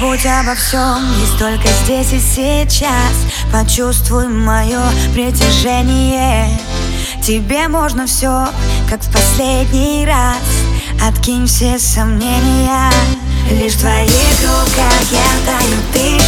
Забудь обо всем, есть только здесь и сейчас. Почувствуй мое притяжение. Тебе можно все, как в последний раз. Откинь все сомнения. Лишь в твоих руках я таю, ты